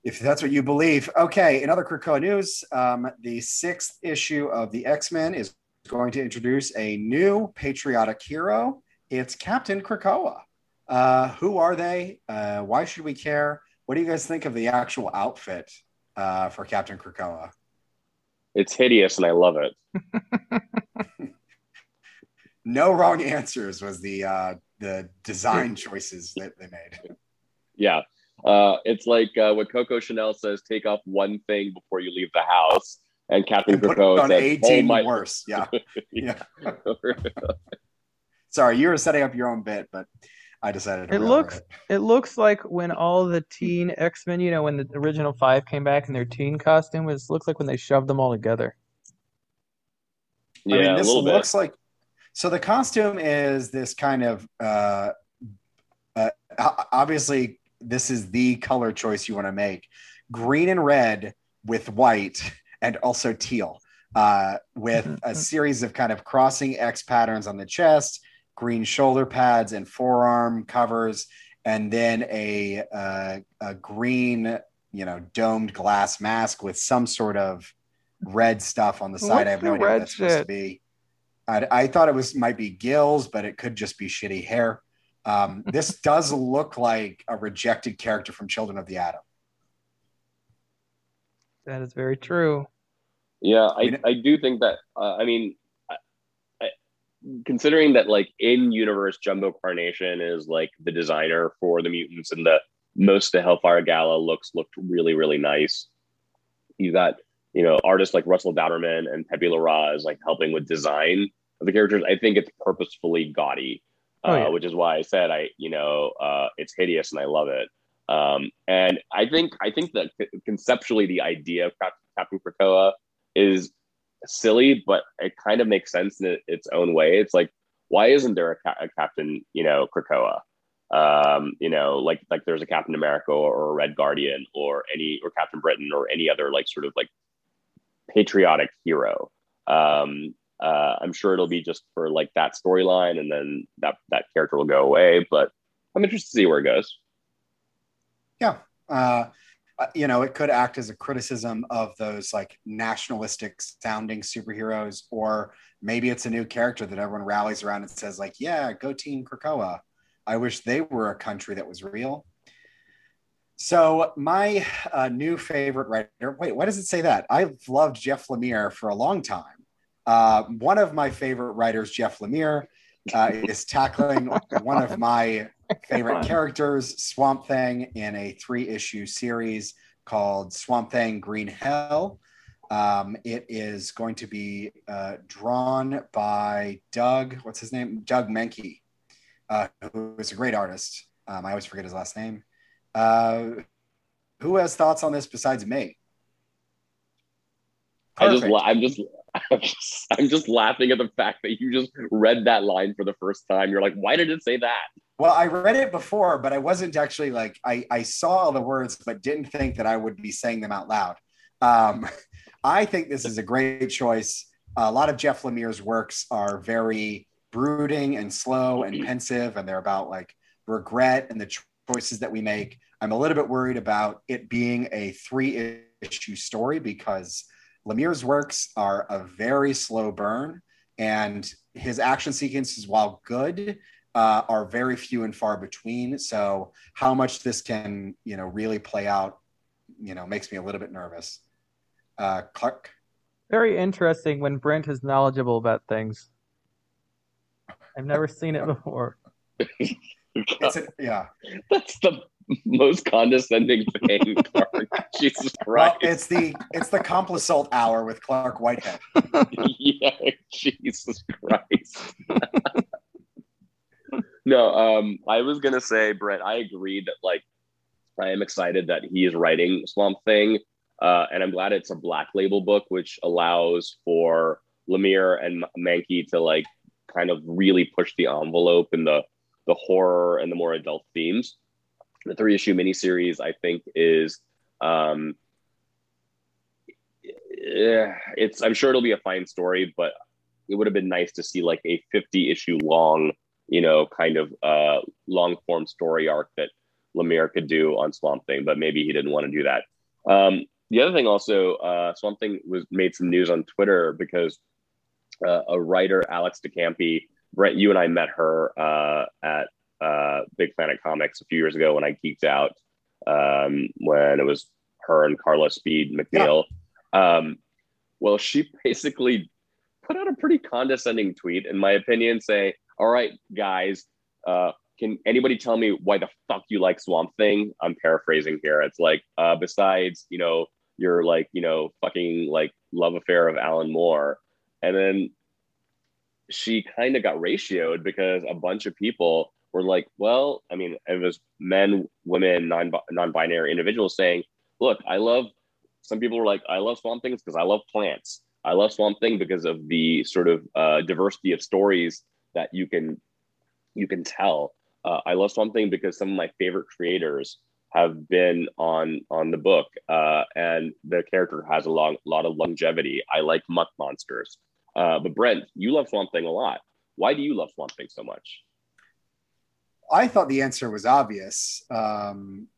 if that's what you believe, okay. In other Krakoa news, um, the sixth issue of the X Men is going to introduce a new patriotic hero. It's Captain Krakoa. Uh, who are they? Uh, why should we care? What do you guys think of the actual outfit uh, for Captain Krakoa? It's hideous, and I love it. no wrong answers was the uh, the design choices that they made. Yeah, uh, it's like uh, what Coco Chanel says: take off one thing before you leave the house. And Captain and Krakoa on says, eighteen my- worse. Yeah, yeah. Sorry, you were setting up your own bit, but I decided. it looks. It. it. looks like when all the teen X Men, you know, when the original five came back in their teen costume, it looks like when they shoved them all together. Yeah, I mean, this looks bit. like. So the costume is this kind of. Uh, uh, obviously, this is the color choice you want to make: green and red with white, and also teal. Uh, with a series of kind of crossing X patterns on the chest, green shoulder pads and forearm covers, and then a, uh, a green, you know, domed glass mask with some sort of red stuff on the side. What's I have no idea what that's shit? supposed to be. I, I, thought it was might be gills, but it could just be shitty hair. Um, this does look like a rejected character from Children of the Atom. That is very true. Yeah, I, I do think that. Uh, I mean, considering that like in universe jumbo carnation is like the designer for the mutants and the most of the hellfire gala looks looked really really nice you got you know artists like russell dauterman and pepe larraz is like helping with design of the characters i think it's purposefully gaudy oh, yeah. uh, which is why i said i you know uh, it's hideous and i love it um, and i think i think that conceptually the idea of captain krakoa is silly, but it kind of makes sense in its own way. It's like, why isn't there a, ca- a Captain, you know, Krakoa? Um, you know, like like there's a Captain America or a Red Guardian or any or Captain Britain or any other like sort of like patriotic hero. Um, uh, I'm sure it'll be just for like that storyline, and then that that character will go away. But I'm interested to see where it goes. Yeah. Uh, uh, you know, it could act as a criticism of those like nationalistic sounding superheroes, or maybe it's a new character that everyone rallies around and says, like, yeah, go Team Krakoa. I wish they were a country that was real. So my uh, new favorite writer. Wait, why does it say that? I've loved Jeff Lemire for a long time. Uh, one of my favorite writers, Jeff Lemire, uh, is tackling one of my favorite characters, Swamp Thing, in a three issue series called Swamp Thing Green Hell. Um, it is going to be uh, drawn by Doug, what's his name? Doug Mahnke, uh, who is a great artist. Um, I always forget his last name. Uh, who has thoughts on this besides me? I just, I'm just, I'm just, I'm just laughing at the fact that you just read that line for the first time. You're like, why did it say that? Well, I read it before, but I wasn't actually like I, I saw all the words, but didn't think that I would be saying them out loud. Um, I think this is a great choice. A lot of Jeff Lemire's works are very brooding and slow and pensive, and they're about like regret and the choices that we make. I'm a little bit worried about it being a three issue story because Lemire's works are a very slow burn, and his action sequences, while good, uh, are very few and far between. So how much this can, you know, really play out, you know, makes me a little bit nervous. Uh, Clark. Very interesting when Brent is knowledgeable about things. I've never seen it before. it's a, yeah. That's the most condescending thing, Clark. Jesus Christ! Well, it's the it's the complisalt hour with Clark Whitehead. yeah, Jesus Christ. no, um, I was gonna say, Brett. I agree that like I am excited that he is writing Swamp Thing, uh, and I'm glad it's a black label book, which allows for Lemire and Mahnke to like kind of really push the envelope in the the horror and the more adult themes. The three issue miniseries, I think, is um, it's. I'm sure it'll be a fine story, but it would have been nice to see like a 50 issue long, you know, kind of uh, long form story arc that Lemire could do on Swamp Thing, but maybe he didn't want to do that. Um, the other thing also, uh, Swamp Thing was made some news on Twitter because uh, a writer, Alex de Campi, Brett, you and I met her uh, at uh, Big Planet Comics a few years ago when I geeked out um, when it was her and Carla Speed McNeil. Yeah. Um, well, she basically put out a pretty condescending tweet, in my opinion, saying, "All right, guys, uh, can anybody tell me why the fuck you like Swamp Thing?" I'm paraphrasing here. It's like, uh, besides, you know, your like, you know, fucking like love affair of Alan Moore, and then she kind of got ratioed because a bunch of people were like, well, I mean, it was men, women, non non-binary individuals saying, look, I love. Some people were like, I love Swamp Things because I love plants. I love Swamp Thing because of the sort of uh, diversity of stories that you can you can tell. Uh, I love Swamp Thing because some of my favorite creators have been on on the book, uh, and the character has a long lot of longevity. I like muck monsters. Uh, but Brent, you love Swamp Thing a lot. Why do you love Swamp Thing so much? I thought the answer was obvious. Um,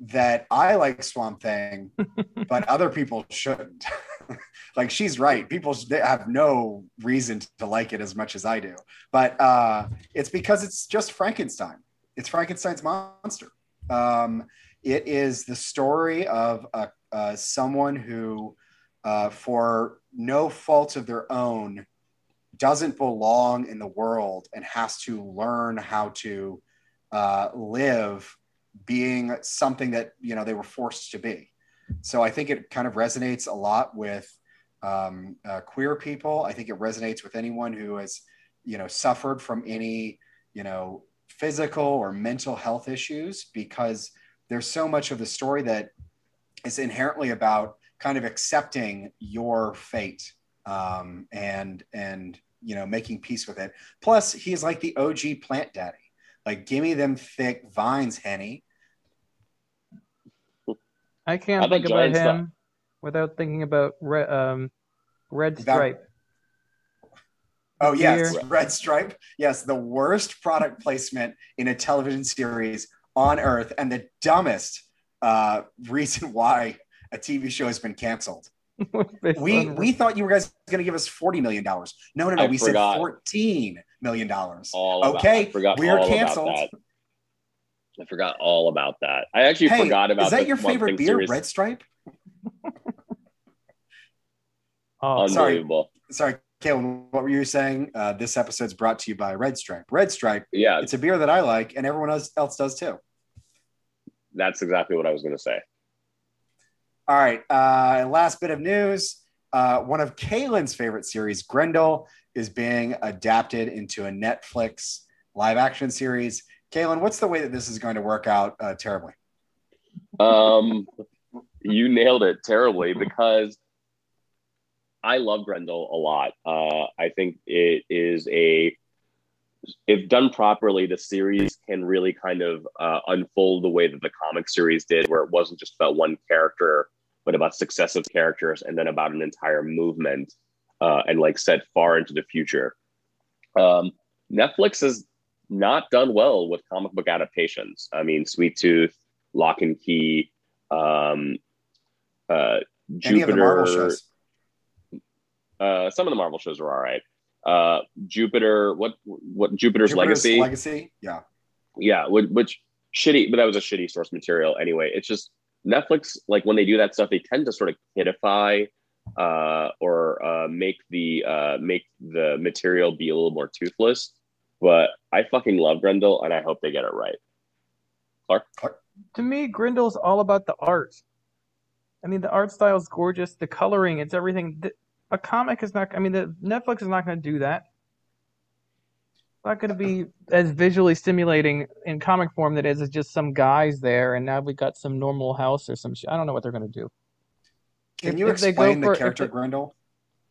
that I like Swamp Thing, but other people shouldn't. like she's right. People have no reason to like it as much as I do. But uh, it's because it's just Frankenstein. It's Frankenstein's monster. Um, it is the story of a, uh, someone who, uh, for no fault of their own, doesn't belong in the world and has to learn how to uh, live being something that you know they were forced to be. So I think it kind of resonates a lot with um, uh, queer people. I think it resonates with anyone who has you know suffered from any you know physical or mental health issues because there's so much of the story that is inherently about kind of accepting your fate um, and and you know making peace with it. Plus, he's like the OG plant daddy. Like, give me them thick vines, Henny. I can't think about him stuff? without thinking about Red, um, Red Stripe. Oh yes, Red Stripe. Yes, the worst product placement in a television series on Earth, and the dumbest uh, reason why a TV show has been canceled. we we thought you were guys going to give us forty million dollars. No, no, no. I we forgot. said fourteen million dollars. Okay, about, we are canceled. I forgot all about that. I actually hey, forgot about. Is that your favorite beer, series. Red Stripe? oh, Unbelievable. Sorry, sorry, Kaylin. What were you saying? Uh, this episode's brought to you by Red Stripe. Red Stripe. Yeah, it's a beer that I like, and everyone else, else does too. That's exactly what I was going to say. All right. Uh, last bit of news. Uh, one of Kaylin's favorite series, Grendel, is being adapted into a Netflix live action series. Kalen, what's the way that this is going to work out uh, terribly? Um, you nailed it terribly because I love Grendel a lot. Uh, I think it is a, if done properly, the series can really kind of uh, unfold the way that the comic series did, where it wasn't just about one character but about successive characters and then about an entire movement uh, and like set far into the future. Um, Netflix has not done well with comic book adaptations. I mean, Sweet Tooth, Lock and Key, um, uh, Jupiter. Uh, some of the Marvel shows are all right. Uh, Jupiter, what what Jupiter's, Jupiter's Legacy? Legacy, yeah, yeah. Which, which shitty, but that was a shitty source material anyway. It's just Netflix, like when they do that stuff, they tend to sort of kidify uh, or uh, make the uh, make the material be a little more toothless. But I fucking love Grendel, and I hope they get it right. Clark. to me, Grendel's all about the art. I mean, the art style is gorgeous. The coloring, it's everything. A comic is not. I mean, the Netflix is not going to do that. It's not going to be as visually stimulating in comic form that is as just some guys there, and now we got some normal house or some. I don't know what they're going to do. Can if, you if explain the character they, Grendel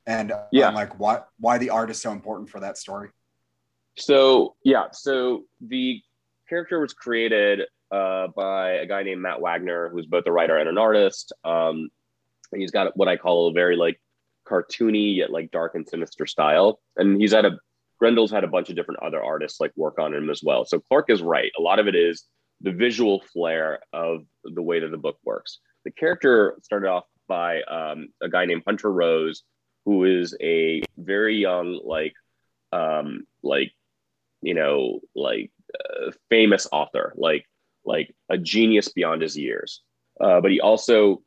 and yeah. Um, like what why the art is so important for that story? So yeah, so the character was created uh, by a guy named Matt Wagner, who's both a writer and an artist. Um, he's got what I call a very like cartoony yet like dark and sinister style, and he's at a Grendel's had a bunch of different other artists like work on him as well. So Clark is right. A lot of it is the visual flair of the way that the book works. The character started off by um, a guy named Hunter Rose, who is a very young, like, um, like, you know, like uh, famous author, like, like a genius beyond his years. Uh, but he also,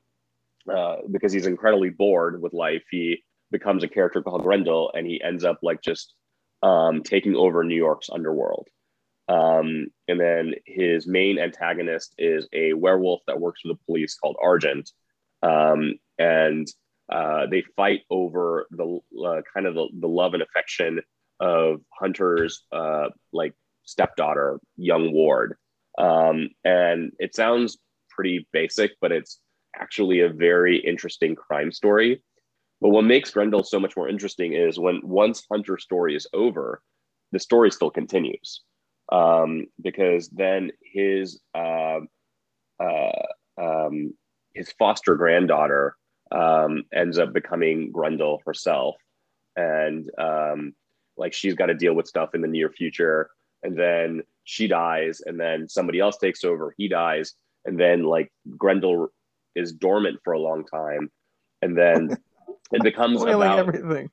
uh, because he's incredibly bored with life, he becomes a character called Grendel, and he ends up like just um, taking over New York's underworld. Um, and then his main antagonist is a werewolf that works for the police called Argent. Um, and uh, they fight over the uh, kind of the, the, love and affection of Hunter's uh, like stepdaughter, young Ward. Um, and it sounds pretty basic, but it's actually a very interesting crime story. But what makes Grendel so much more interesting is when once Hunter's story is over, the story still continues. Um, because then his uh, uh, um, his foster granddaughter um, ends up becoming Grendel herself, and um, like she's got to deal with stuff in the near future, and then she dies, and then somebody else takes over. He dies, and then like Grendel is dormant for a long time, and then it becomes about everything.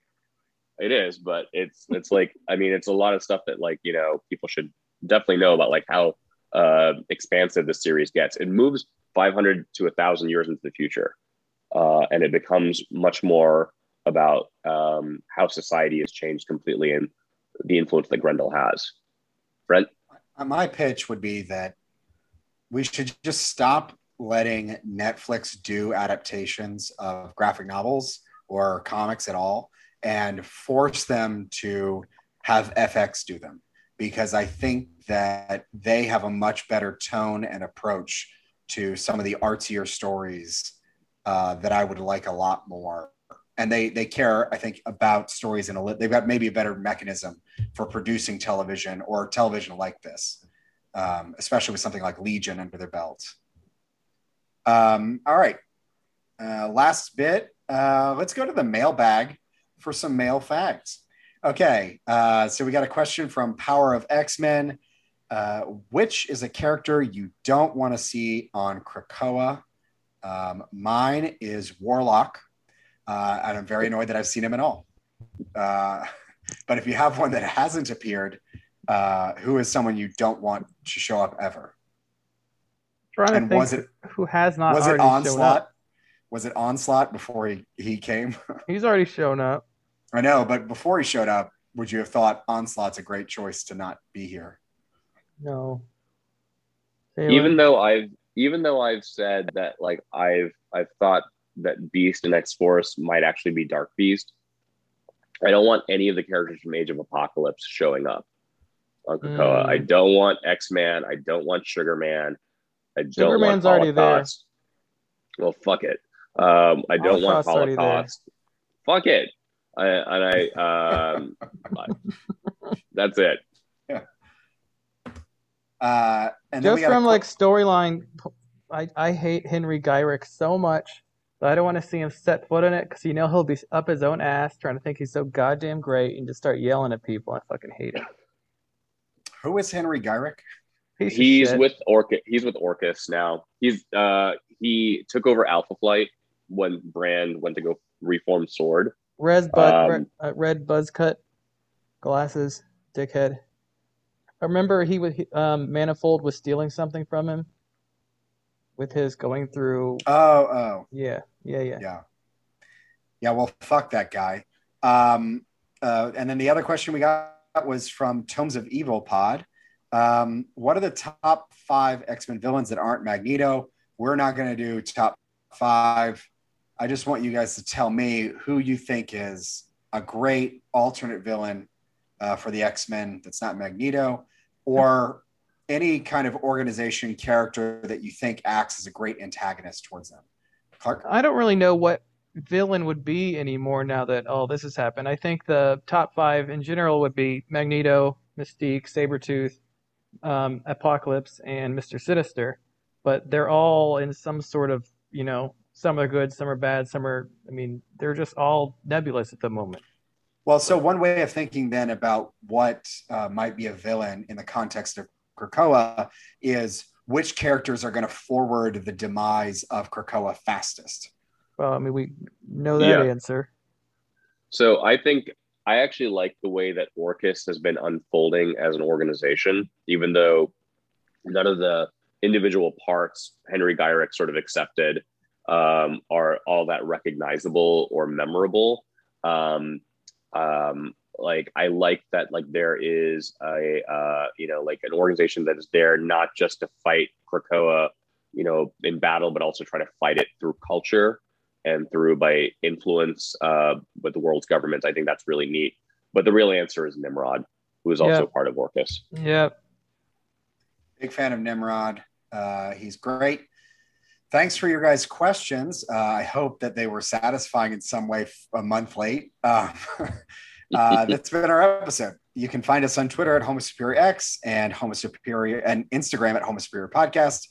It is, but it's it's like I mean, it's a lot of stuff that like you know people should definitely know about like how uh, expansive the series gets. It moves 500 to a thousand years into the future uh, and it becomes much more about um, how society has changed completely and the influence that Grendel has. Brent? Uh, my pitch would be that we should just stop letting Netflix do adaptations of graphic novels or comics at all and force them to have FX do them because I think that they have a much better tone and approach to some of the artsier stories uh, that I would like a lot more. And they they care, I think, about stories and they've got maybe a better mechanism for producing television or television like this, um, especially with something like Legion under their belt. Um, all right, uh, last bit. Uh, let's go to the mailbag for some mail facts. Okay, uh, so we got a question from Power of X Men. Uh, which is a character you don't want to see on Krakoa? Um, mine is Warlock, uh, and I'm very annoyed that I've seen him at all. Uh, but if you have one that hasn't appeared, uh, who is someone you don't want to show up ever? Trying and was it who has not? Was it onslaught? Was it onslaught before he, he came? He's already shown up. I know, but before he showed up, would you have thought onslaught's a great choice to not be here? No. Even though I've even though I've said that like I've I've thought that Beast and X Force might actually be Dark Beast, I don't want any of the characters from Age of Apocalypse showing up on Krakoa. Mm. I don't want X Man. I don't want Sugar Man. I don't Sugar want Man's already there. Well, fuck it. Um, I don't want Holocaust. Fuck it. I, and I um, that's it. Uh, and just from like storyline, I, I hate Henry Gyrich so much that I don't want to see him set foot in it because you know he'll be up his own ass trying to think he's so goddamn great and just start yelling at people. I fucking hate it. Who is Henry Gyrich? He's, he's with Orchis. He's with Orchis now. He's uh he took over Alpha Flight when Brand went to go reform Sword. Red bud, um, red, uh, red buzz cut, glasses, dickhead. I remember he was um, Manifold was stealing something from him with his going through. Oh, oh, yeah, yeah, yeah, yeah, yeah. Well, fuck that guy. Um, uh, and then the other question we got was from Tomes of Evil Pod. Um, what are the top five X Men villains that aren't Magneto? We're not going to do top five. I just want you guys to tell me who you think is a great alternate villain uh, for the X Men that's not Magneto, or any kind of organization character that you think acts as a great antagonist towards them. Clark? I don't really know what villain would be anymore now that all this has happened. I think the top five in general would be Magneto, Mystique, Sabretooth, um, Apocalypse, and Mr. Sinister. But they're all in some sort of, you know, some are good, some are bad, some are, I mean, they're just all nebulous at the moment. Well, so one way of thinking then about what uh, might be a villain in the context of Krakoa is which characters are going to forward the demise of Krakoa fastest. Well, I mean, we know that yeah. answer. So I think I actually like the way that Orchis has been unfolding as an organization, even though none of the individual parts Henry Gyrich sort of accepted um, are all that recognizable or memorable. Um, um, like I like that like there is a uh, you know like an organization that is there not just to fight Krakoa, you know, in battle, but also try to fight it through culture and through by influence uh, with the world's governments. I think that's really neat. But the real answer is Nimrod, who is also part of Orchis. Yeah. Big fan of Nimrod. Uh, he's great. Thanks for your guys' questions. Uh, I hope that they were satisfying in some way a month late. Uh, uh, that's been our episode. You can find us on Twitter at Homo Superior X and Homo Superior and Instagram at Homo Superior Podcast.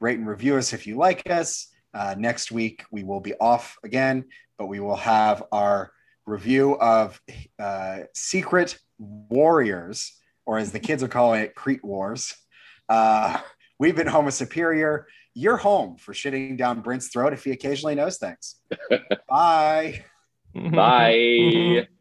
Rate and review us if you like us. Uh, next week, we will be off again, but we will have our review of uh, Secret Warriors, or as the kids are calling it, Crete Wars. Uh, we've been Homo Superior. You're home for shitting down Brent's throat if he occasionally knows things. Bye. Bye.